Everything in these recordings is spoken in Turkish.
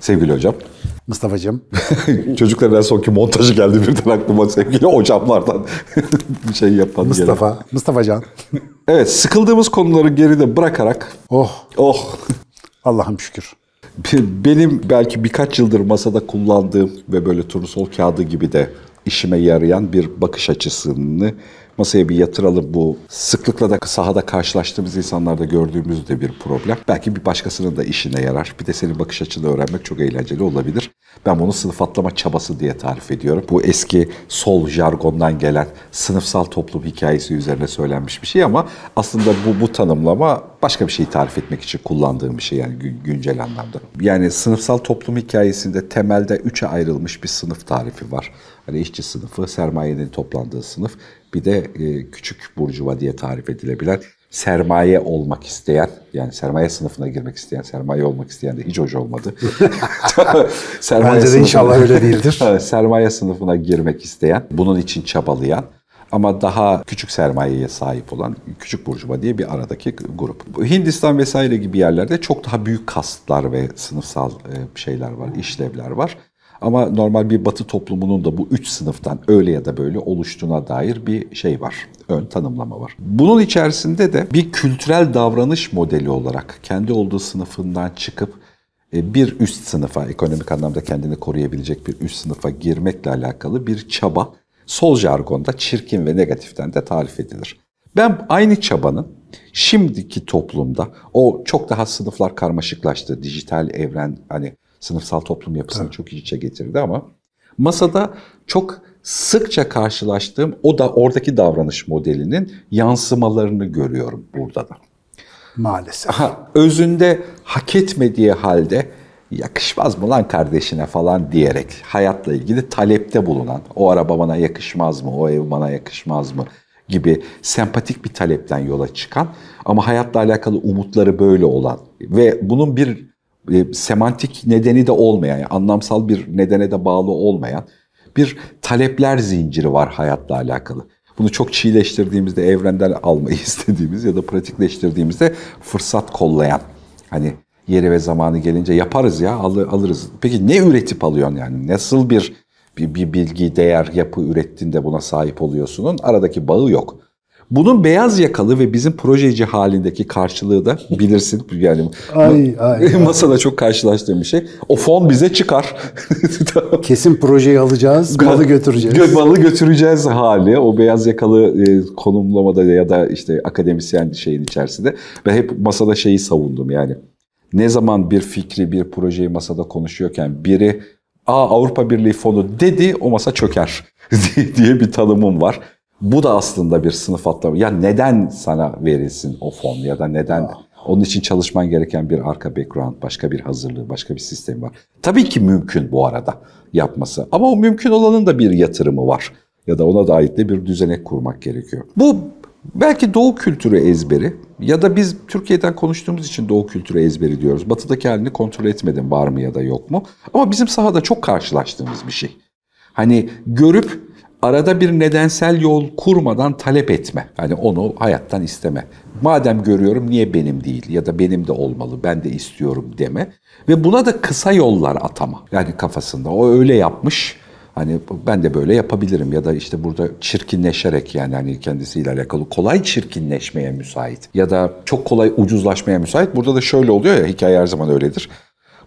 Sevgili hocam. Mustafa'cığım. Çocukların en sonki montajı geldi birden aklıma sevgili hocamlardan bir şey yapan. Mustafa. Gelen. Mustafa Can. Evet sıkıldığımız konuları geride bırakarak. Oh. Oh. Allah'ım şükür. Benim belki birkaç yıldır masada kullandığım ve böyle turnusol kağıdı gibi de işime yarayan bir bakış açısını masaya bir yatıralım bu sıklıkla da sahada karşılaştığımız insanlarda gördüğümüz de bir problem. Belki bir başkasının da işine yarar. Bir de senin bakış açını öğrenmek çok eğlenceli olabilir. Ben bunu sınıf atlama çabası diye tarif ediyorum. Bu eski sol jargondan gelen sınıfsal toplum hikayesi üzerine söylenmiş bir şey ama aslında bu, bu tanımlama başka bir şeyi tarif etmek için kullandığım bir şey yani güncel anlamda. Yani sınıfsal toplum hikayesinde temelde üçe ayrılmış bir sınıf tarifi var. Hani işçi sınıfı, sermayenin toplandığı sınıf, bir de e, küçük burjuva diye tarif edilebilen sermaye olmak isteyen, yani sermaye sınıfına girmek isteyen, sermaye olmak isteyen de hiç hoş olmadı. sermaye Bence de inşallah öyle değildir. sermaye sınıfına girmek isteyen, bunun için çabalayan, ama daha küçük sermayeye sahip olan küçük burjuva diye bir aradaki grup. Hindistan vesaire gibi yerlerde çok daha büyük kastlar ve sınıfsal e, şeyler var, işlevler var. Ama normal bir batı toplumunun da bu üç sınıftan öyle ya da böyle oluştuğuna dair bir şey var. Ön tanımlama var. Bunun içerisinde de bir kültürel davranış modeli olarak kendi olduğu sınıfından çıkıp e, bir üst sınıfa, ekonomik anlamda kendini koruyabilecek bir üst sınıfa girmekle alakalı bir çaba sol jargonda çirkin ve negatiften de tarif edilir. Ben aynı çabanın şimdiki toplumda o çok daha sınıflar karmaşıklaştı. Dijital evren hani sınıfsal toplum yapısını evet. çok iç içe getirdi ama masada çok sıkça karşılaştığım o da oradaki davranış modelinin yansımalarını görüyorum burada da. Maalesef. Ha, özünde hak etmediği halde yakışmaz mı lan kardeşine falan diyerek hayatla ilgili talepte bulunan o araba bana yakışmaz mı, o ev bana yakışmaz mı gibi sempatik bir talepten yola çıkan ama hayatla alakalı umutları böyle olan ve bunun bir e, semantik nedeni de olmayan, yani anlamsal bir nedene de bağlı olmayan bir talepler zinciri var hayatla alakalı. Bunu çok çiğleştirdiğimizde, evrenden almayı istediğimiz ya da pratikleştirdiğimizde fırsat kollayan. Hani yeri ve zamanı gelince yaparız ya al, alırız. Peki ne üretip alıyorsun yani? Nasıl bir, bir, bir bilgi, değer, yapı ürettiğinde buna sahip oluyorsunun? Aradaki bağı yok. Bunun beyaz yakalı ve bizim projeci halindeki karşılığı da bilirsin. Yani ay, ay, masada çok karşılaştığım bir şey. O fon bize çıkar. Kesin projeyi alacağız, malı götüreceğiz. Malı götüreceğiz hali. O beyaz yakalı e, konumlamada ya da işte akademisyen şeyin içerisinde. Ben hep masada şeyi savundum yani. Ne zaman bir fikri, bir projeyi masada konuşuyorken biri Aa Avrupa Birliği fonu dedi o masa çöker diye bir tanımım var. Bu da aslında bir sınıf atlama. Ya neden sana verilsin o fon ya da neden onun için çalışman gereken bir arka background, başka bir hazırlığı, başka bir sistem var. Tabii ki mümkün bu arada yapması. Ama o mümkün olanın da bir yatırımı var. Ya da ona dair de bir düzenek kurmak gerekiyor. Bu belki doğu kültürü ezberi ya da biz Türkiye'den konuştuğumuz için doğu kültürü ezberi diyoruz. Batıdaki halini kontrol etmedim var mı ya da yok mu. Ama bizim sahada çok karşılaştığımız bir şey. Hani görüp arada bir nedensel yol kurmadan talep etme. Hani onu hayattan isteme. Madem görüyorum niye benim değil ya da benim de olmalı ben de istiyorum deme. Ve buna da kısa yollar atama. Yani kafasında o öyle yapmış. Hani ben de böyle yapabilirim ya da işte burada çirkinleşerek yani hani kendisiyle alakalı kolay çirkinleşmeye müsait ya da çok kolay ucuzlaşmaya müsait. Burada da şöyle oluyor ya hikaye her zaman öyledir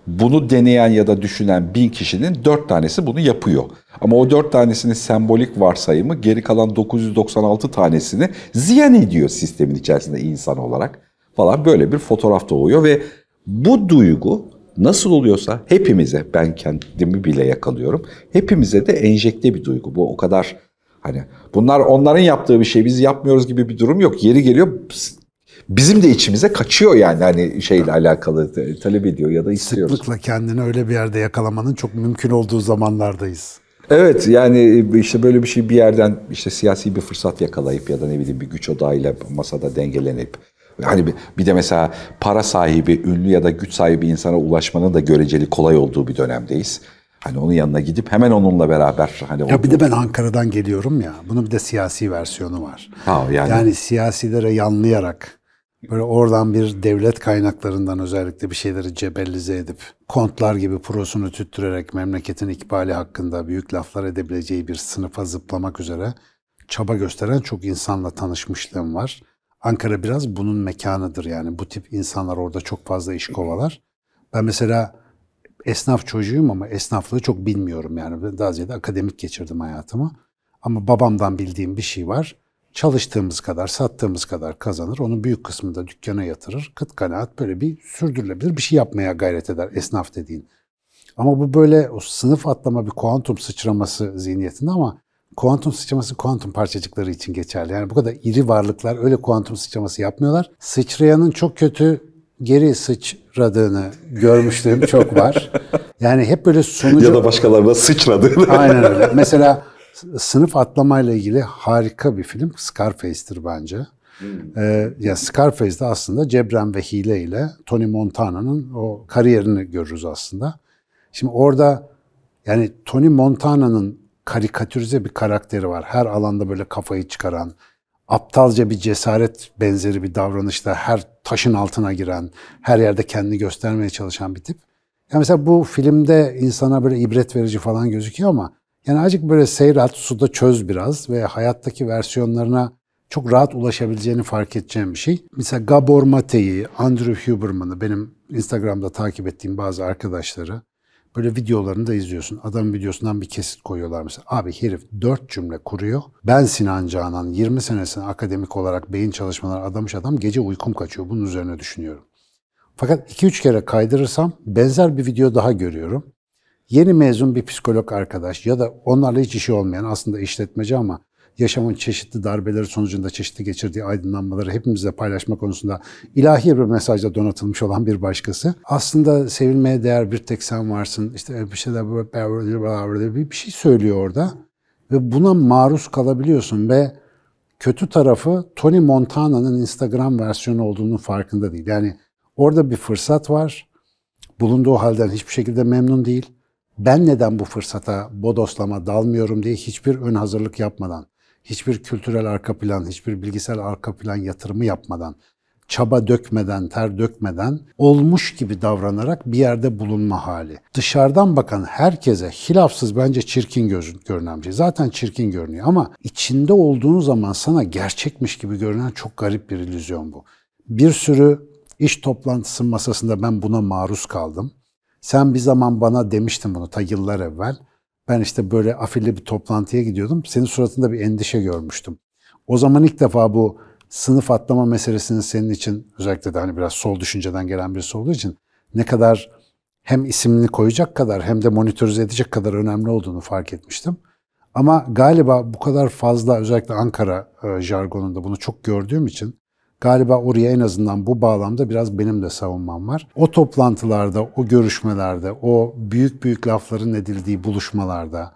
bunu deneyen ya da düşünen bin kişinin dört tanesi bunu yapıyor. Ama o dört tanesinin sembolik varsayımı geri kalan 996 tanesini ziyan ediyor sistemin içerisinde insan olarak falan böyle bir fotoğraf doğuyor ve bu duygu nasıl oluyorsa hepimize ben kendimi bile yakalıyorum. Hepimize de enjekte bir duygu. Bu o kadar hani bunlar onların yaptığı bir şey biz yapmıyoruz gibi bir durum yok. Yeri geliyor bizim de içimize kaçıyor yani hani şeyle alakalı talep ediyor ya da istiyoruz. Sıklıkla kendini öyle bir yerde yakalamanın çok mümkün olduğu zamanlardayız. Evet yani işte böyle bir şey bir yerden işte siyasi bir fırsat yakalayıp ya da ne bileyim bir güç odağıyla masada dengelenip Hani bir de mesela para sahibi, ünlü ya da güç sahibi insana ulaşmanın da göreceli kolay olduğu bir dönemdeyiz. Hani onun yanına gidip hemen onunla beraber hani Ya bir de ben Ankara'dan geliyorum ya. Bunun bir de siyasi versiyonu var. Ha, yani. yani siyasilere yanlayarak Böyle oradan bir devlet kaynaklarından özellikle bir şeyleri cebellize edip kontlar gibi prosunu tüttürerek memleketin ikbali hakkında büyük laflar edebileceği bir sınıfa zıplamak üzere çaba gösteren çok insanla tanışmışlığım var. Ankara biraz bunun mekanıdır yani. Bu tip insanlar orada çok fazla iş kovalar. Ben mesela esnaf çocuğuyum ama esnaflığı çok bilmiyorum yani. Daha ziyade akademik geçirdim hayatımı. Ama babamdan bildiğim bir şey var. Çalıştığımız kadar, sattığımız kadar kazanır. Onun büyük kısmını da dükkana yatırır. Kıt kanaat böyle bir sürdürülebilir bir şey yapmaya gayret eder esnaf dediğin. Ama bu böyle o sınıf atlama bir kuantum sıçraması zihniyetinde ama kuantum sıçraması kuantum parçacıkları için geçerli. Yani bu kadar iri varlıklar öyle kuantum sıçraması yapmıyorlar. Sıçrayanın çok kötü geri sıçradığını görmüşlüğüm çok var. Yani hep böyle sonucu... Ya da başkalarına sıçradığını. Aynen öyle. Mesela sınıf atlamayla ilgili harika bir film Scarface'tir bence. Hmm. Ee, ya Scarface'de aslında cebren ve hile ile Tony Montana'nın o kariyerini görürüz aslında. Şimdi orada yani Tony Montana'nın karikatürize bir karakteri var. Her alanda böyle kafayı çıkaran, aptalca bir cesaret benzeri bir davranışta her taşın altına giren, her yerde kendini göstermeye çalışan bir tip. Yani mesela bu filmde insana böyle ibret verici falan gözüküyor ama yani azıcık böyle seyret, suda çöz biraz ve hayattaki versiyonlarına çok rahat ulaşabileceğini fark edeceğim bir şey. Mesela Gabor Mate'yi, Andrew Huberman'ı benim Instagram'da takip ettiğim bazı arkadaşları böyle videolarını da izliyorsun. Adamın videosundan bir kesit koyuyorlar mesela. Abi herif dört cümle kuruyor. Ben Sinan Canan 20 senesini akademik olarak beyin çalışmaları adamış adam gece uykum kaçıyor. Bunun üzerine düşünüyorum. Fakat 2-3 kere kaydırırsam benzer bir video daha görüyorum. Yeni mezun bir psikolog arkadaş ya da onlarla hiç işi olmayan aslında işletmeci ama yaşamın çeşitli darbeleri sonucunda çeşitli geçirdiği aydınlanmaları hepimizle paylaşma konusunda ilahi bir mesajla donatılmış olan bir başkası. Aslında sevilmeye değer bir tek sen varsın. İşte bir şeyler böyle bir şey söylüyor orada. Ve buna maruz kalabiliyorsun ve kötü tarafı Tony Montana'nın Instagram versiyonu olduğunun farkında değil. Yani orada bir fırsat var. Bulunduğu halden hiçbir şekilde memnun değil. Ben neden bu fırsata bodoslama dalmıyorum diye hiçbir ön hazırlık yapmadan hiçbir kültürel arka plan, hiçbir bilgisel arka plan yatırımı yapmadan, çaba dökmeden, ter dökmeden olmuş gibi davranarak bir yerde bulunma hali. Dışarıdan bakan herkese hilafsız bence çirkin görünen bir şey. Zaten çirkin görünüyor ama içinde olduğun zaman sana gerçekmiş gibi görünen çok garip bir illüzyon bu. Bir sürü iş toplantısı masasında ben buna maruz kaldım. Sen bir zaman bana demiştin bunu ta yıllar evvel. Ben işte böyle afilli bir toplantıya gidiyordum. Senin suratında bir endişe görmüştüm. O zaman ilk defa bu sınıf atlama meselesinin senin için özellikle de hani biraz sol düşünceden gelen birisi olduğu için ne kadar hem isimini koyacak kadar hem de monitörize edecek kadar önemli olduğunu fark etmiştim. Ama galiba bu kadar fazla özellikle Ankara e, jargonunda bunu çok gördüğüm için Galiba oraya en azından bu bağlamda biraz benim de savunmam var. O toplantılarda, o görüşmelerde, o büyük büyük lafların edildiği buluşmalarda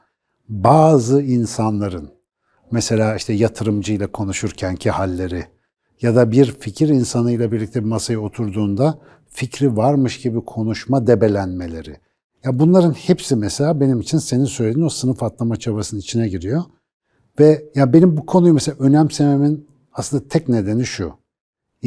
bazı insanların mesela işte yatırımcıyla konuşurkenki halleri ya da bir fikir insanıyla birlikte bir masaya oturduğunda fikri varmış gibi konuşma debelenmeleri. Ya bunların hepsi mesela benim için senin söylediğin o sınıf atlama çabasının içine giriyor. Ve ya benim bu konuyu mesela önemsememin aslında tek nedeni şu.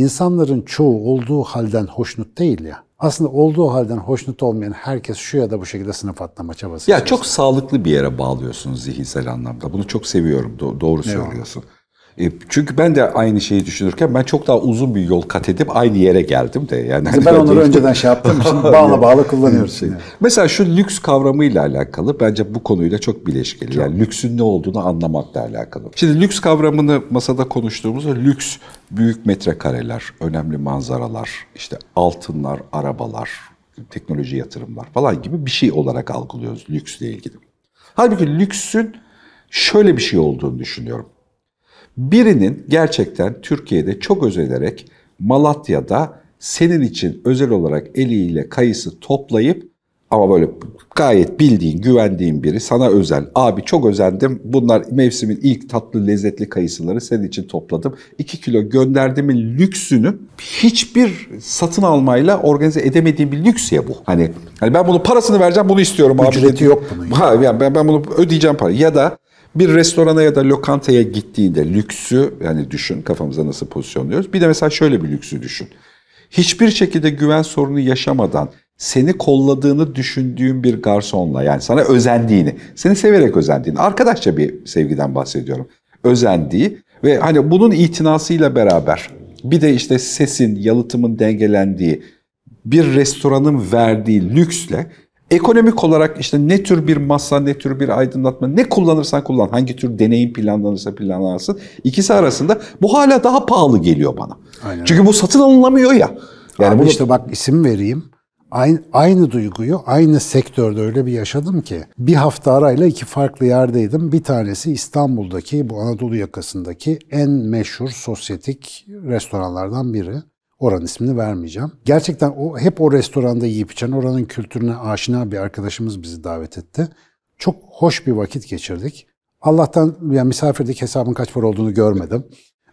İnsanların çoğu olduğu halden hoşnut değil ya. Aslında olduğu halden hoşnut olmayan herkes şu ya da bu şekilde sınıf atlama çabası. Ya içerisinde. çok sağlıklı bir yere bağlıyorsunuz zihinsel anlamda. Bunu çok seviyorum. Do- doğru söylüyorsun. Eyvallah. E, çünkü ben de aynı şeyi düşünürken ben çok daha uzun bir yol kat edip aynı yere geldim de. Yani ben hani onları önceden şey yaptığım için bağla bağla kullanıyoruz. Şey. Yani. Mesela şu lüks kavramıyla alakalı bence bu konuyla çok bileşkeli. Çok. Yani lüksün ne olduğunu anlamakla alakalı. Şimdi lüks kavramını masada konuştuğumuzda lüks büyük metrekareler, önemli manzaralar, işte altınlar, arabalar, teknoloji yatırımlar falan gibi bir şey olarak algılıyoruz lüksle ilgili. Halbuki lüksün şöyle bir şey olduğunu düşünüyorum. Birinin gerçekten Türkiye'de çok özenerek Malatya'da senin için özel olarak eliyle kayısı toplayıp ama böyle gayet bildiğin, güvendiğin biri sana özel. Abi çok özendim. Bunlar mevsimin ilk tatlı, lezzetli kayısıları senin için topladım. 2 kilo gönderdiğimin lüksünü hiçbir satın almayla organize edemediğim bir lüks ya bu. Hani, hani ben bunu parasını vereceğim, bunu istiyorum abi. Ücreti yok bunun. Ha, yani ben, ben bunu ödeyeceğim para. Ya da Bir restorana ya da lokantaya gittiğinde lüksü yani düşün kafamıza nasıl pozisyonluyoruz. Bir de mesela şöyle bir lüksü düşün. Hiçbir şekilde güven sorunu yaşamadan seni kolladığını düşündüğün bir garsonla yani sana özendiğini, seni severek özendiğini, arkadaşça bir sevgiden bahsediyorum. Özendiği ve hani bunun itinasıyla beraber bir de işte sesin, yalıtımın dengelendiği bir restoranın verdiği lüksle ekonomik olarak işte ne tür bir masa, ne tür bir aydınlatma, ne kullanırsan kullan, hangi tür deneyim planlanırsa planlansın. ikisi arasında bu hala daha pahalı geliyor bana. Aynen. Çünkü bu satın alınamıyor ya. Yani bunu- işte bak isim vereyim. Aynı, aynı duyguyu aynı sektörde öyle bir yaşadım ki bir hafta arayla iki farklı yerdeydim. Bir tanesi İstanbul'daki bu Anadolu yakasındaki en meşhur sosyetik restoranlardan biri. Oranın ismini vermeyeceğim. Gerçekten o hep o restoranda yiyip içen oranın kültürüne aşina bir arkadaşımız bizi davet etti. Çok hoş bir vakit geçirdik. Allah'tan yani misafirdik hesabın kaç para olduğunu görmedim.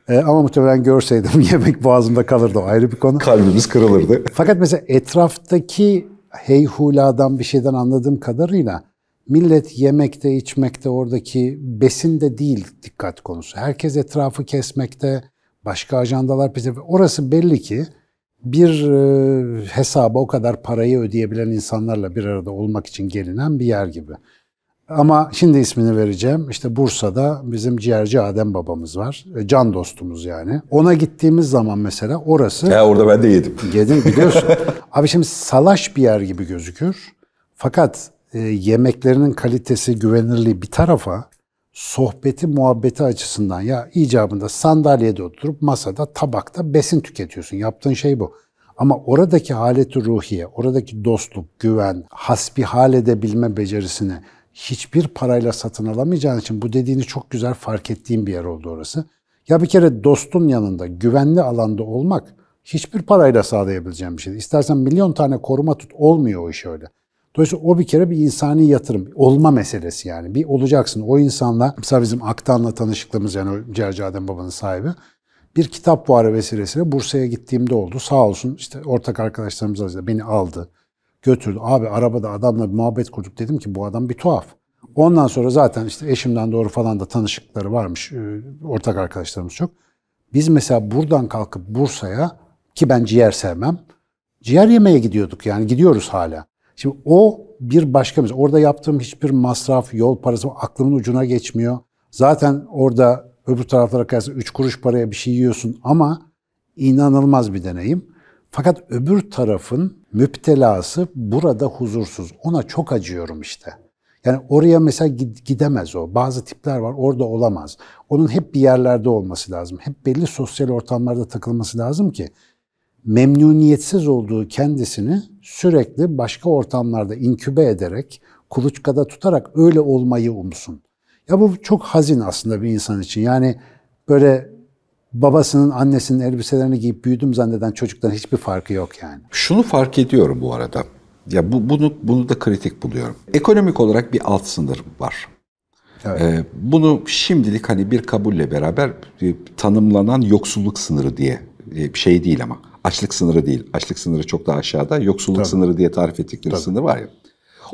Ee, ama muhtemelen görseydim yemek boğazımda kalırdı o ayrı bir konu. kalbimiz kırılırdı. Fakat mesela etraftaki heyhuladan bir şeyden anladığım kadarıyla millet yemekte, içmekte, oradaki besinde değil dikkat konusu. Herkes etrafı kesmekte, başka ajandalar bize. Orası belli ki bir e, hesaba o kadar parayı ödeyebilen insanlarla bir arada olmak için gelinen bir yer gibi. Ama şimdi ismini vereceğim. İşte Bursa'da bizim ciğerci Adem babamız var. E, Can dostumuz yani. Ona gittiğimiz zaman mesela orası Ya orada ben de yedim. Yedin biliyorsun. Abi şimdi salaş bir yer gibi gözükür. Fakat e, yemeklerinin kalitesi, güvenirliği bir tarafa sohbeti, muhabbeti açısından ya icabında sandalyede oturup masada, tabakta besin tüketiyorsun. Yaptığın şey bu. Ama oradaki haleti ruhiye, oradaki dostluk, güven, hasbihal edebilme becerisini hiçbir parayla satın alamayacağın için bu dediğini çok güzel fark ettiğim bir yer oldu orası. Ya bir kere dostun yanında, güvenli alanda olmak hiçbir parayla sağlayabileceğim bir şey. İstersen milyon tane koruma tut, olmuyor o iş öyle. Dolayısıyla o bir kere bir insani yatırım, olma meselesi yani. Bir olacaksın o insanla, mesela bizim Aktan'la tanışıklığımız yani Adem Baba'nın sahibi. Bir kitap fuarı vesilesiyle Bursa'ya gittiğimde oldu. Sağ olsun işte ortak arkadaşlarımız arasında beni aldı, götürdü. Abi arabada adamla bir muhabbet kurduk. Dedim ki bu adam bir tuhaf. Ondan sonra zaten işte eşimden doğru falan da tanışıkları varmış. e, Ortak arkadaşlarımız çok. Biz mesela buradan kalkıp Bursa'ya ki ben ciğer sevmem. Ciğer yemeye gidiyorduk yani gidiyoruz hala. Şimdi o bir başka mesela orada yaptığım hiçbir masraf, yol parası aklımın ucuna geçmiyor. Zaten orada öbür taraflara kıyasla 3 kuruş paraya bir şey yiyorsun ama inanılmaz bir deneyim. Fakat öbür tarafın müptelası burada huzursuz. Ona çok acıyorum işte. Yani oraya mesela gid- gidemez o. Bazı tipler var orada olamaz. Onun hep bir yerlerde olması lazım. Hep belli sosyal ortamlarda takılması lazım ki memnuniyetsiz olduğu kendisini sürekli başka ortamlarda inkübe ederek, kuluçkada tutarak öyle olmayı umsun. Ya bu çok hazin aslında bir insan için. Yani böyle babasının, annesinin elbiselerini giyip büyüdüm zanneden çocuktan hiçbir farkı yok yani. Şunu fark ediyorum bu arada. Ya bu, bunu bunu da kritik buluyorum. Ekonomik olarak bir alt sınır var. Evet. Ee, bunu şimdilik hani bir kabulle beraber e, tanımlanan yoksulluk sınırı diye e, bir şey değil ama açlık sınırı değil. Açlık sınırı çok daha aşağıda. Yoksulluk sınırı diye tarif ettikleri sınır var ya.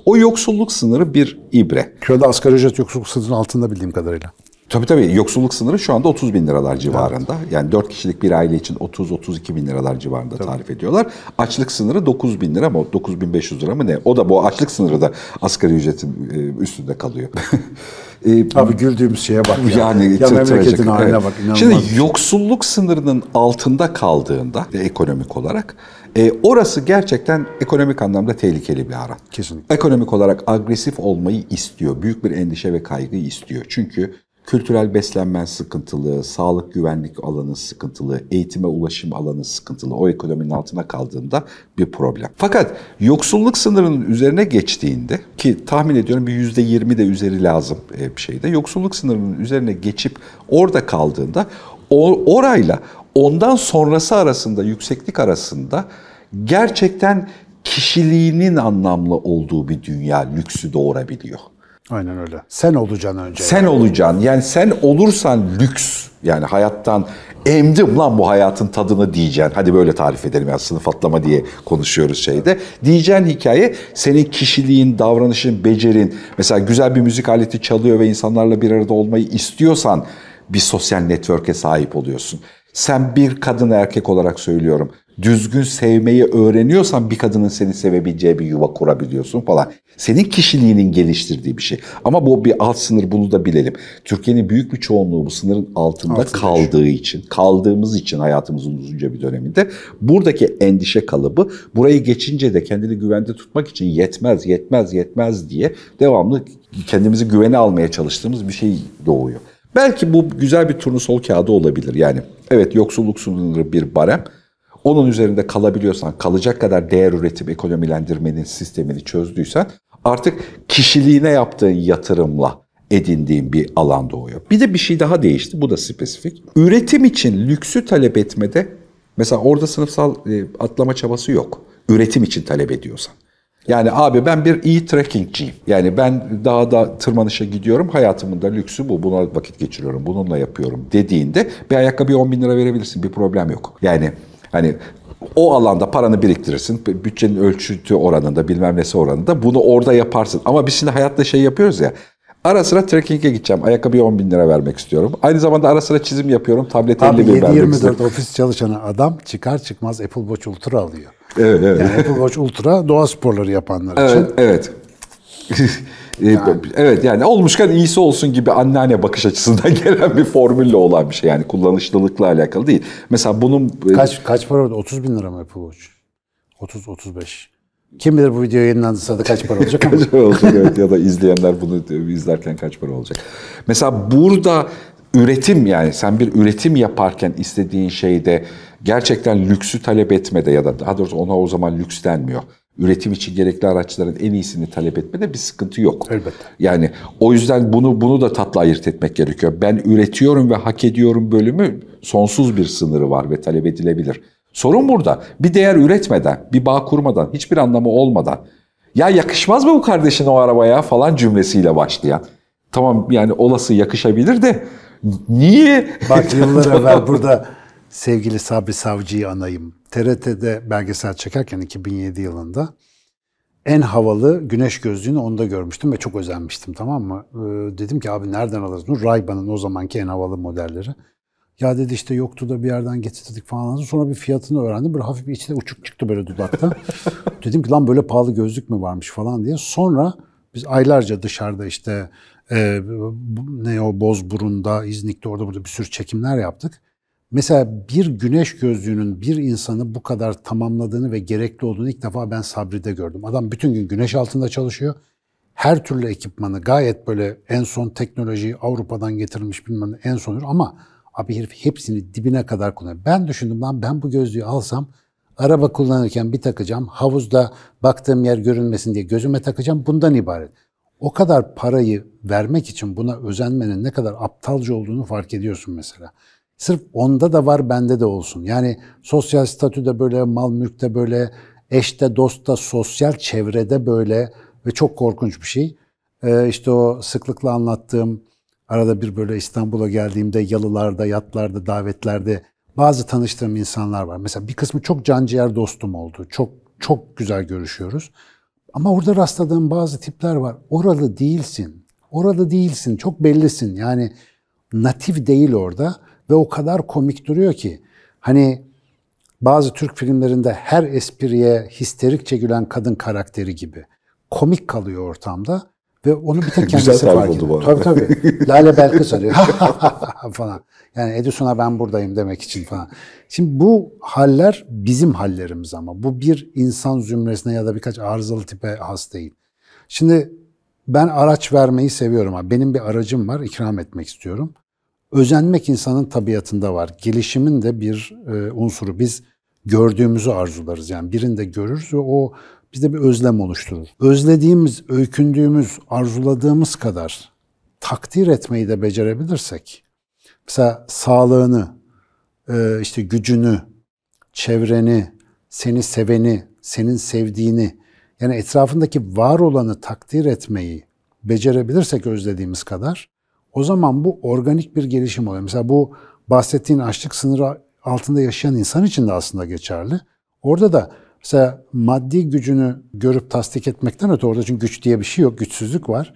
O yoksulluk sınırı bir ibre. Şu anda asgari ücret yoksulluk sınırının altında bildiğim kadarıyla. Tabii tabii yoksulluk sınırı şu anda 30 bin liralar civarında. Yani 4 kişilik bir aile için 30-32 bin liralar civarında tarif ediyorlar. Açlık sınırı 9 bin lira mı 9500 lira mı ne? O da bu açlık sınırı da asgari ücretin e, üstünde kalıyor. E, Abi güldüğümüz şeye bak ya. yani ya memleketin haline evet. bak. inanılmaz. Şimdi yoksulluk sınırının altında kaldığında ekonomik olarak e, orası gerçekten ekonomik anlamda tehlikeli bir alan. Kesinlikle. Ekonomik olarak agresif olmayı istiyor. Büyük bir endişe ve kaygı istiyor. Çünkü kültürel beslenmen sıkıntılı, sağlık güvenlik alanı sıkıntılı, eğitime ulaşım alanı sıkıntılı. O ekonominin altına kaldığında bir problem. Fakat yoksulluk sınırının üzerine geçtiğinde ki tahmin ediyorum bir yüzde yirmi de üzeri lazım e, bir şeyde. Yoksulluk sınırının üzerine geçip orada kaldığında orayla ondan sonrası arasında yükseklik arasında gerçekten kişiliğinin anlamlı olduğu bir dünya lüksü doğurabiliyor. Aynen öyle. Sen olacaksın önce. Sen olacaksın. Yani sen olursan lüks. Yani hayattan emdim lan bu hayatın tadını diyeceksin. Hadi böyle tarif edelim ya sınıf atlama diye konuşuyoruz şeyde. Diyeceğin hikaye senin kişiliğin, davranışın, becerin. Mesela güzel bir müzik aleti çalıyor ve insanlarla bir arada olmayı istiyorsan bir sosyal network'e sahip oluyorsun. Sen bir kadın erkek olarak söylüyorum. Düzgün sevmeyi öğreniyorsan bir kadının seni sevebileceği bir yuva kurabiliyorsun falan. Senin kişiliğinin geliştirdiği bir şey. Ama bu bir alt sınır bunu da bilelim. Türkiye'nin büyük bir çoğunluğu bu sınırın altında Altında kaldığı için, kaldığımız için hayatımızın uzunca bir döneminde buradaki endişe kalıbı burayı geçince de kendini güvende tutmak için yetmez, yetmez, yetmez diye devamlı kendimizi güvene almaya çalıştığımız bir şey doğuyor. Belki bu güzel bir turnusol kağıdı olabilir. Yani evet yoksulluk sınırı bir barem. Onun üzerinde kalabiliyorsan, kalacak kadar değer üretip ekonomilendirmenin sistemini çözdüysen artık kişiliğine yaptığın yatırımla edindiğin bir alan doğuyor. Bir de bir şey daha değişti. Bu da spesifik. Üretim için lüksü talep etmede mesela orada sınıfsal e, atlama çabası yok. Üretim için talep ediyorsan. Yani abi ben bir iyi trekkingciyim. Yani ben dağda tırmanışa gidiyorum. Hayatımın da lüksü bu. Buna vakit geçiriyorum. Bununla yapıyorum dediğinde bir ayakkabıya 10 bin lira verebilirsin. Bir problem yok. Yani hani o alanda paranı biriktirirsin. Bütçenin ölçütü oranında bilmem nesi oranında. Bunu orada yaparsın. Ama biz şimdi hayatta şey yapıyoruz ya. Ara sıra trekking'e gideceğim. Ayakkabıya 10 bin lira vermek istiyorum. Aynı zamanda ara sıra çizim yapıyorum. Tablet Abi 50 bin vermek istiyorum. 7-24 ofis çalışanı adam çıkar çıkmaz Apple Watch Ultra alıyor. Evet, evet. Yani Apple Watch Ultra doğa sporları yapanlar için. Evet, evet. Ee, Evet yani olmuşken iyisi olsun gibi anneanne bakış açısından gelen bir formülle olan bir şey. Yani kullanışlılıkla alakalı değil. Mesela bunun... e, Kaç kaç para oldu? 30 bin lira mı Apple Watch? 30 35. Kim bilir bu video yayınlandığı sırada kaç para olacak kaç para olacak evet, ya da izleyenler bunu izlerken kaç para olacak. Mesela burada üretim yani sen bir üretim yaparken istediğin şeyde gerçekten lüksü talep etmede ya da daha doğrusu ona o zaman lüks denmiyor. Üretim için gerekli araçların en iyisini talep etmede bir sıkıntı yok. Elbette. Yani o yüzden bunu bunu da tatlı ayırt etmek gerekiyor. Ben üretiyorum ve hak ediyorum bölümü sonsuz bir sınırı var ve talep edilebilir. Sorun burada. Bir değer üretmeden, bir bağ kurmadan, hiçbir anlamı olmadan ya yakışmaz mı bu kardeşin o arabaya falan cümlesiyle başlayan. Tamam yani olası yakışabilir de niye? Bak yıllar evvel burada sevgili Sabri Savcı'yı anayım. TRT'de belgesel çekerken 2007 yılında en havalı güneş gözlüğünü onda görmüştüm ve çok özenmiştim tamam mı? Ee, dedim ki abi nereden alırız bunu? Ray-Ban'ın o zamanki en havalı modelleri. Ya dedi işte yoktu da bir yerden getirdik falan. Sonra bir fiyatını öğrendim. Böyle hafif bir içine uçuk çıktı böyle dudakta. dedim ki lan böyle pahalı gözlük mü varmış falan diye. Sonra biz aylarca dışarıda işte e, ne o Bozburun'da, İznik'te orada burada bir sürü çekimler yaptık. Mesela bir güneş gözlüğünün bir insanı bu kadar tamamladığını ve gerekli olduğunu ilk defa ben Sabri'de gördüm. Adam bütün gün güneş altında çalışıyor. Her türlü ekipmanı gayet böyle en son teknolojiyi Avrupa'dan getirilmiş bilmem ne en son ama abi herif hepsini dibine kadar kullanıyor. Ben düşündüm lan ben bu gözlüğü alsam araba kullanırken bir takacağım. Havuzda baktığım yer görünmesin diye gözüme takacağım. Bundan ibaret. O kadar parayı vermek için buna özenmenin ne kadar aptalca olduğunu fark ediyorsun mesela. Sırf onda da var bende de olsun. Yani sosyal statüde böyle, mal mülkte böyle, eşte, dostta, sosyal çevrede böyle ve çok korkunç bir şey. Ee, işte o sıklıkla anlattığım arada bir böyle İstanbul'a geldiğimde yalılarda, yatlarda, davetlerde bazı tanıştığım insanlar var. Mesela bir kısmı çok canciğer dostum oldu. Çok çok güzel görüşüyoruz. Ama orada rastladığım bazı tipler var. Oralı değilsin. Oralı değilsin. Çok bellisin. Yani natif değil orada ve o kadar komik duruyor ki hani bazı Türk filmlerinde her espriye histerikçe gülen kadın karakteri gibi komik kalıyor ortamda ve onu bir tek Güzel kendisi tarif fark ediyor. Tabii tabii. Lale Belkıs arıyor falan. Yani Edison'a ben buradayım demek için falan. Şimdi bu haller bizim hallerimiz ama. Bu bir insan zümresine ya da birkaç arızalı tipe has değil. Şimdi ben araç vermeyi seviyorum. Benim bir aracım var, ikram etmek istiyorum. Özenmek insanın tabiatında var. Gelişimin de bir e, unsuru. Biz gördüğümüzü arzularız. Yani birinde görürüz ve o bizde bir özlem oluşturur. Özlediğimiz, öykündüğümüz, arzuladığımız kadar takdir etmeyi de becerebilirsek, mesela sağlığını, e, işte gücünü, çevreni, seni seveni, senin sevdiğini, yani etrafındaki var olanı takdir etmeyi becerebilirsek özlediğimiz kadar o zaman bu organik bir gelişim oluyor. Mesela bu bahsettiğin açlık sınırı altında yaşayan insan için de aslında geçerli. Orada da mesela maddi gücünü görüp tasdik etmekten öte orada çünkü güç diye bir şey yok, güçsüzlük var.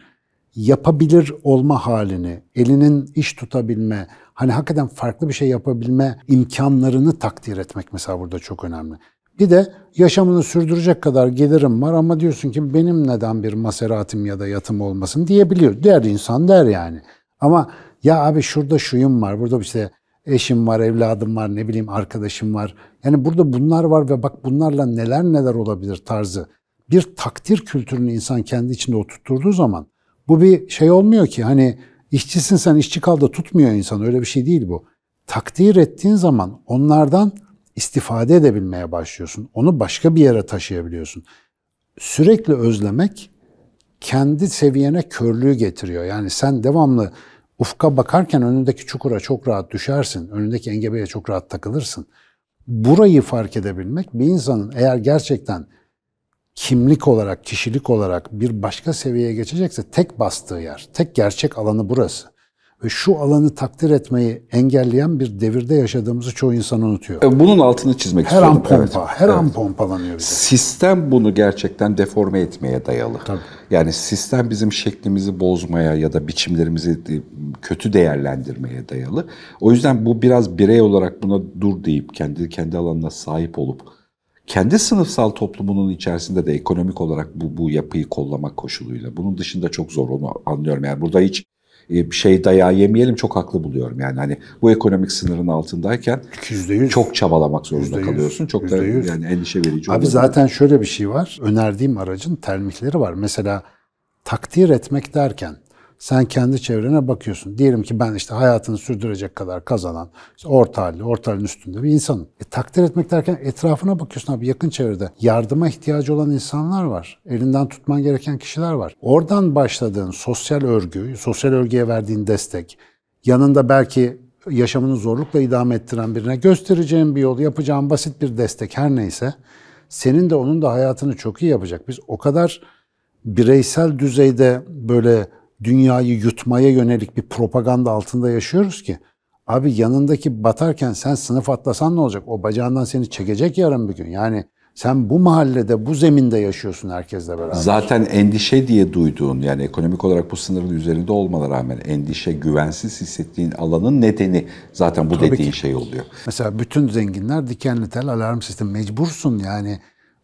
Yapabilir olma halini, elinin iş tutabilme, hani hakikaten farklı bir şey yapabilme imkanlarını takdir etmek mesela burada çok önemli. Bir de yaşamını sürdürecek kadar gelirim var ama diyorsun ki benim neden bir maseratim ya da yatım olmasın diyebiliyor. Der insan der yani. Ama ya abi şurada şuyum var, burada işte eşim var, evladım var, ne bileyim arkadaşım var. Yani burada bunlar var ve bak bunlarla neler neler olabilir tarzı. Bir takdir kültürünü insan kendi içinde oturtturduğu zaman bu bir şey olmuyor ki hani işçisin sen işçi kal da tutmuyor insan öyle bir şey değil bu. Takdir ettiğin zaman onlardan istifade edebilmeye başlıyorsun. Onu başka bir yere taşıyabiliyorsun. Sürekli özlemek kendi seviyene körlüğü getiriyor. Yani sen devamlı ufka bakarken önündeki çukura çok rahat düşersin. Önündeki engebeye çok rahat takılırsın. Burayı fark edebilmek bir insanın eğer gerçekten kimlik olarak, kişilik olarak bir başka seviyeye geçecekse tek bastığı yer, tek gerçek alanı burası ve şu alanı takdir etmeyi engelleyen bir devirde yaşadığımızı çoğu insan unutuyor. E, bunun altını çizmek her istiyorum. an pompa, Evet. her an pompalanıyor bize. Sistem bunu gerçekten deforme etmeye dayalı. Tabii. Yani sistem bizim şeklimizi bozmaya ya da biçimlerimizi kötü değerlendirmeye dayalı. O yüzden bu biraz birey olarak buna dur deyip kendi kendi alanına sahip olup kendi sınıfsal toplumunun içerisinde de ekonomik olarak bu bu yapıyı kollamak koşuluyla. Bunun dışında çok zor onu anlıyorum. Yani burada hiç e, şey dayağı yemeyelim çok haklı buluyorum. Yani hani bu ekonomik sınırın altındayken Yüzde yüz. çok çabalamak zorunda Yüzde yüz. kalıyorsun. Çok da Yüzde yüz. yani endişe verici Abi olabilir. zaten şöyle bir şey var. Önerdiğim aracın termikleri var. Mesela takdir etmek derken sen kendi çevrene bakıyorsun. Diyelim ki ben işte hayatını sürdürecek kadar kazanan, işte orta halli, orta halin üstünde bir insanım. E, takdir etmek derken etrafına bakıyorsun abi yakın çevrede. Yardıma ihtiyacı olan insanlar var. Elinden tutman gereken kişiler var. Oradan başladığın sosyal örgü, sosyal örgüye verdiğin destek, yanında belki yaşamını zorlukla idame ettiren birine göstereceğin bir yol, yapacağın basit bir destek her neyse senin de onun da hayatını çok iyi yapacak. Biz o kadar bireysel düzeyde böyle dünyayı yutmaya yönelik bir propaganda altında yaşıyoruz ki abi yanındaki batarken sen sınıf atlasan ne olacak? O bacağından seni çekecek yarın bir gün. Yani sen bu mahallede, bu zeminde yaşıyorsun herkesle beraber. Zaten endişe diye duyduğun yani ekonomik olarak bu sınırın üzerinde olmana rağmen endişe, güvensiz hissettiğin alanın nedeni zaten bu Tabii dediğin ki. şey oluyor. Mesela bütün zenginler dikenli tel alarm sistemi mecbursun yani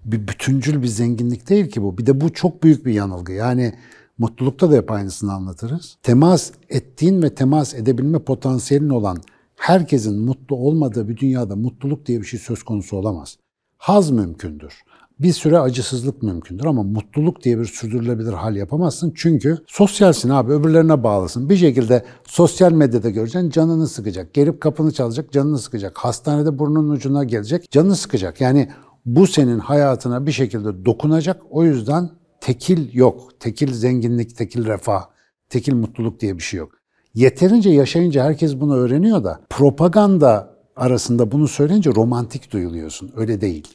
bir bütüncül bir zenginlik değil ki bu. Bir de bu çok büyük bir yanılgı. Yani mutlulukta da hep aynısını anlatırız. Temas ettiğin ve temas edebilme potansiyelin olan herkesin mutlu olmadığı bir dünyada mutluluk diye bir şey söz konusu olamaz. Haz mümkündür. Bir süre acısızlık mümkündür ama mutluluk diye bir sürdürülebilir hal yapamazsın. Çünkü sosyalsin abi öbürlerine bağlısın. Bir şekilde sosyal medyada göreceksin canını sıkacak. Gelip kapını çalacak canını sıkacak. Hastanede burnunun ucuna gelecek canını sıkacak. Yani bu senin hayatına bir şekilde dokunacak. O yüzden tekil yok. Tekil zenginlik, tekil refah, tekil mutluluk diye bir şey yok. Yeterince yaşayınca herkes bunu öğreniyor da propaganda arasında bunu söyleyince romantik duyuluyorsun. Öyle değil.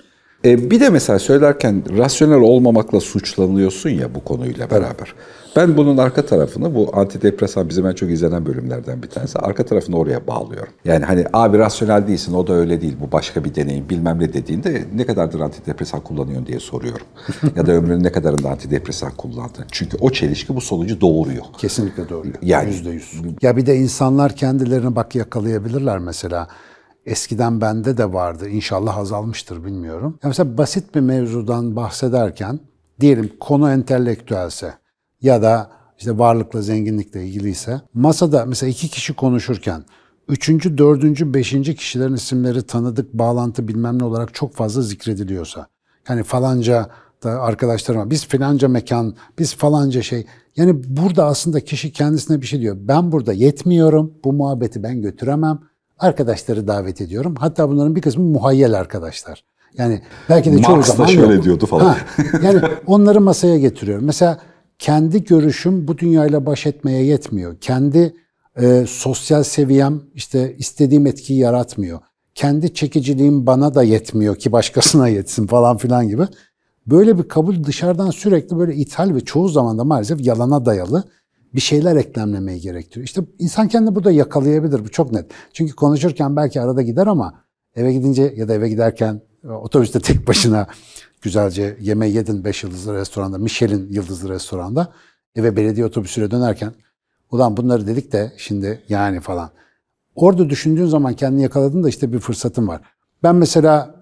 E, bir de mesela söylerken rasyonel olmamakla suçlanıyorsun ya bu konuyla beraber. Ben bunun arka tarafını bu antidepresan bizim en çok izlenen bölümlerden bir tanesi. Arka tarafını oraya bağlıyorum. Yani hani abi rasyonel değilsin o da öyle değil bu başka bir deneyim bilmem ne dediğinde ne kadardır antidepresan kullanıyorsun diye soruyorum. ya da ömrünün ne kadarında antidepresan kullandın. Çünkü o çelişki bu sonucu doğuruyor. Kesinlikle doğru. Yani- Yüzde yüz. Ya bir de insanlar kendilerini bak yakalayabilirler mesela. Eskiden bende de vardı. İnşallah azalmıştır bilmiyorum. Ya mesela basit bir mevzudan bahsederken diyelim konu entelektüelse ya da işte varlıkla zenginlikle ilgiliyse masada mesela iki kişi konuşurken üçüncü, dördüncü, beşinci kişilerin isimleri tanıdık, bağlantı bilmem ne olarak çok fazla zikrediliyorsa yani falanca da arkadaşlarıma biz filanca mekan, biz falanca şey. Yani burada aslında kişi kendisine bir şey diyor. Ben burada yetmiyorum, bu muhabbeti ben götüremem. Arkadaşları davet ediyorum. Hatta bunların bir kısmı muhayyel arkadaşlar. Yani belki de çoğu Marx da zaman şöyle yok. diyordu falan. Ha, yani onları masaya getiriyorum. Mesela kendi görüşüm bu dünyayla baş etmeye yetmiyor. Kendi e, sosyal seviyem işte istediğim etkiyi yaratmıyor. Kendi çekiciliğim bana da yetmiyor ki başkasına yetsin falan filan gibi. Böyle bir kabul dışarıdan sürekli böyle ithal ve çoğu zaman da maalesef yalana dayalı bir şeyler eklemlemeyi gerektiriyor. İşte insan kendini burada yakalayabilir bu çok net. Çünkü konuşurken belki arada gider ama eve gidince ya da eve giderken e, otobüste tek başına güzelce yemeği yedin 5 yıldızlı restoranda, Michelin yıldızlı restoranda eve belediye otobüsüyle dönerken ulan bunları dedik de şimdi yani falan. Orada düşündüğün zaman kendini yakaladın da işte bir fırsatın var. Ben mesela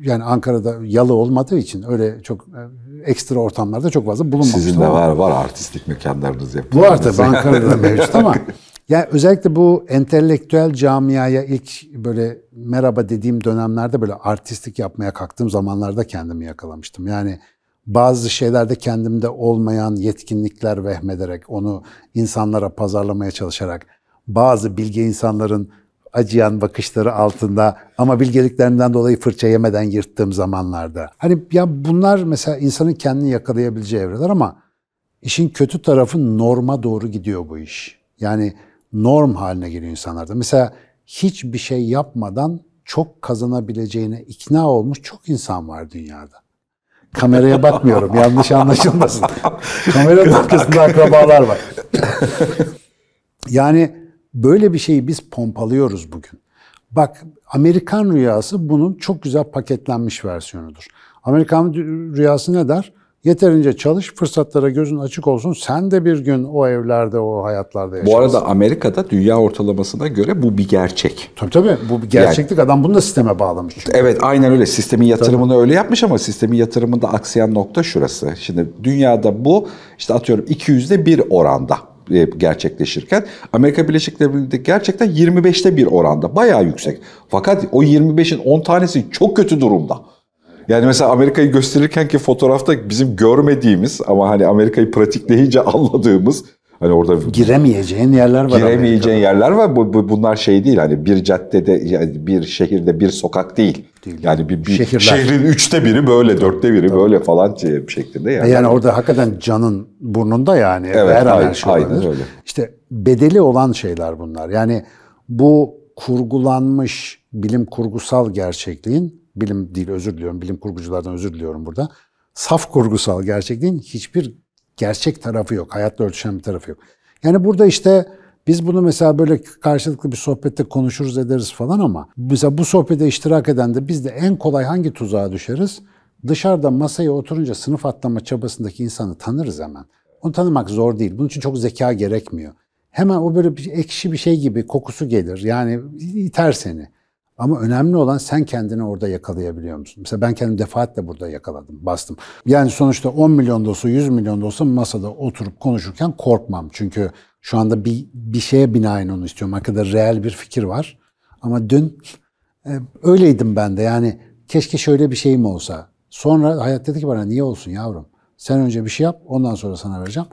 yani Ankara'da yalı olmadığı için öyle çok e, ekstra ortamlarda çok fazla bulunmamıştım. Sizin de ama- var var artistik mekanlarınız bu yapıyorsunuz. var tabii Ankara'da da mevcut ama yani özellikle bu entelektüel camiaya ilk böyle merhaba dediğim dönemlerde böyle artistik yapmaya kalktığım zamanlarda kendimi yakalamıştım. Yani bazı şeylerde kendimde olmayan yetkinlikler vehmederek onu insanlara pazarlamaya çalışarak bazı bilge insanların acıyan bakışları altında ama bilgeliklerinden dolayı fırça yemeden yırttığım zamanlarda. Hani ya bunlar mesela insanın kendini yakalayabileceği evreler ama İşin kötü tarafı norma doğru gidiyor bu iş. Yani norm haline geliyor insanlarda. Mesela hiçbir şey yapmadan çok kazanabileceğine ikna olmuş çok insan var dünyada. Kameraya bakmıyorum, yanlış anlaşılmasın. Kameranın arkasında akrabalar var. yani böyle bir şeyi biz pompalıyoruz bugün. Bak Amerikan rüyası bunun çok güzel paketlenmiş versiyonudur. Amerikan rüyası ne der? Yeterince çalış, fırsatlara gözün açık olsun. Sen de bir gün o evlerde, o hayatlarda yaşarsın. Bu arada Amerika'da dünya ortalamasına göre bu bir gerçek. Tabii tabii. Bu bir gerçeklik. Adam bunu da sisteme bağlamış. çünkü. Evet aynen öyle. Sistemin yatırımını öyle yapmış ama sistemin yatırımında aksayan nokta şurası. Şimdi dünyada bu işte atıyorum 200'de bir oranda gerçekleşirken Amerika Birleşik Devletleri'nde gerçekten 25'te bir oranda. Bayağı yüksek. Fakat o 25'in 10 tanesi çok kötü durumda. Yani mesela Amerika'yı gösterirken ki fotoğrafta bizim görmediğimiz ama hani Amerika'yı pratikleyince anladığımız hani orada Giremeyeceğin yerler var. giremeyeceğin yerler var. Bu, bu- bunlar şey değil hani bir caddede yani bir şehirde bir sokak değil. Yani bir, bir Şehirler. şehrin üçte biri böyle, dörtte biri böyle falan şey- şeklinde yani. Yani orada hakikaten canın burnunda yani. Evet, her aynen- şey aynen öyle. İşte bedeli olan şeyler bunlar. Yani bu kurgulanmış bilim kurgusal gerçekliğin, bilim değil özür diliyorum, bilim kurguculardan özür diliyorum burada. Saf kurgusal gerçekliğin hiçbir gerçek tarafı yok. Hayatla örtüşen bir tarafı yok. Yani burada işte biz bunu mesela böyle karşılıklı bir sohbette konuşuruz ederiz falan ama mesela bu sohbete iştirak eden de biz de en kolay hangi tuzağa düşeriz? Dışarıda masaya oturunca sınıf atlama çabasındaki insanı tanırız hemen. Onu tanımak zor değil. Bunun için çok zeka gerekmiyor. Hemen o böyle bir ekşi bir şey gibi kokusu gelir. Yani iter seni. Ama önemli olan sen kendini orada yakalayabiliyor musun? Mesela ben kendimi defaatle burada yakaladım, bastım. Yani sonuçta 10 milyon da olsa, 100 milyon da olsa masada oturup konuşurken korkmam. Çünkü şu anda bir, bir şeye binaen onu istiyorum. Arkada reel bir fikir var. Ama dün e, öyleydim ben de. Yani keşke şöyle bir şeyim olsa. Sonra hayat dedi ki bana niye olsun yavrum? Sen önce bir şey yap, ondan sonra sana vereceğim.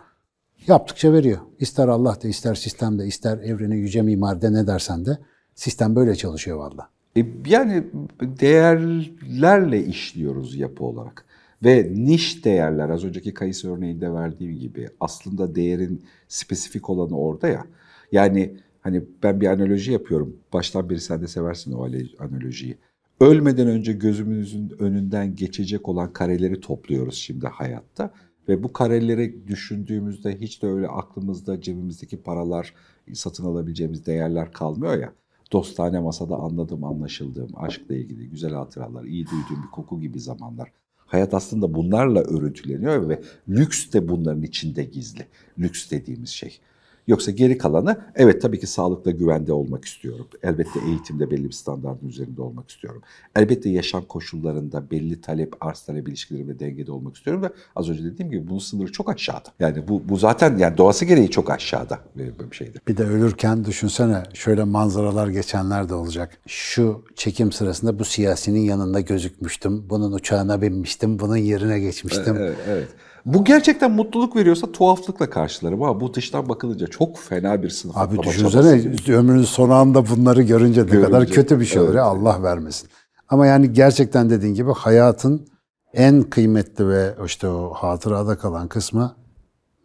Yaptıkça veriyor. İster Allah de, ister sistem de, ister evreni yüce mimar de ne dersen de. Sistem böyle çalışıyor valla. E, Yani değerlerle işliyoruz yapı olarak. Ve niş değerler az önceki kayısı örneğinde verdiğim gibi aslında değerin spesifik olanı orada ya. Yani hani ben bir analoji yapıyorum. Baştan beri sen de seversin o analojiyi. Ölmeden önce gözümüzün önünden geçecek olan kareleri topluyoruz şimdi hayatta. Ve bu kareleri düşündüğümüzde hiç de öyle aklımızda cebimizdeki paralar, satın alabileceğimiz değerler kalmıyor ya. Dostane masada anladım, anlaşıldığım, aşkla ilgili güzel hatıralar, iyi duyduğum bir koku gibi zamanlar. Hayat aslında bunlarla örüntüleniyor ve lüks de bunların içinde gizli. Lüks dediğimiz şey. Yoksa geri kalanı evet tabii ki sağlıkla güvende olmak istiyorum. Elbette eğitimde belli bir standartın üzerinde olmak istiyorum. Elbette yaşam koşullarında belli talep, arz talep ilişkileri ve dengede olmak istiyorum ve az önce dediğim gibi bunun sınırı çok aşağıda. Yani bu, bu zaten yani doğası gereği çok aşağıda bir, bir şeydi. Bir de ölürken düşünsene şöyle manzaralar geçenler de olacak. Şu çekim sırasında bu siyasinin yanında gözükmüştüm. Bunun uçağına binmiştim. Bunun yerine geçmiştim. Evet, evet. Bu gerçekten mutluluk veriyorsa tuhaflıkla karşılarım ama bu dıştan bakılınca çok fena bir sınıf Abi düşünsene çabası. ömrünün son anda bunları görünce ne Görünce, kadar kötü bir şey olur ya evet. Allah vermesin. Ama yani gerçekten dediğin gibi hayatın en kıymetli ve işte o hatırada kalan kısmı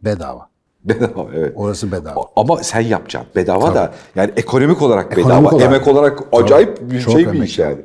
bedava. Bedava evet. Orası bedava. Ama sen yapacaksın. Bedava da yani ekonomik olarak Ekonomik bedava, olarak. emek olarak acayip bir Çok şey bir iş yani.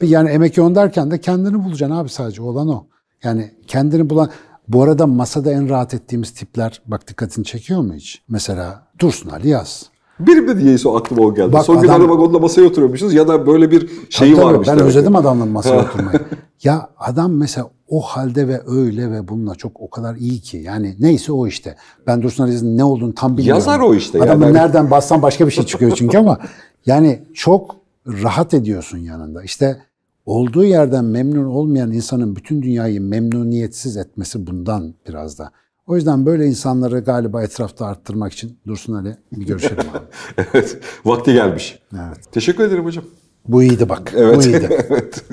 Bir yani emek yoğun derken de kendini bulacaksın abi sadece olan o. Yani kendini bulan... Bu arada masada en rahat ettiğimiz tipler bak dikkatini çekiyor mu hiç? Mesela Dursun Ali Yaz. Bir mi diyeyse aklıma o geldi. Bak Son günlerde adam- bak onunla masaya oturuyormuşuz ya da böyle bir şeyi Tabii varmış. Ben özledim adamla masaya oturmayı. Ya adam mesela o halde ve öyle ve bununla çok o kadar iyi ki. Yani neyse o işte. Ben Dursun Aziz'in ne olduğunu tam bilmiyorum. Yazar o işte Adamı yani. nereden bassan başka bir şey çıkıyor çünkü ama yani çok rahat ediyorsun yanında. İşte olduğu yerden memnun olmayan insanın bütün dünyayı memnuniyetsiz etmesi bundan biraz da. O yüzden böyle insanları galiba etrafta arttırmak için Dursun Ali bir görüşelim abi. evet. Vakti gelmiş. Evet. Teşekkür ederim hocam. Bu iyiydi bak. Evet. Bu iyiydi. evet.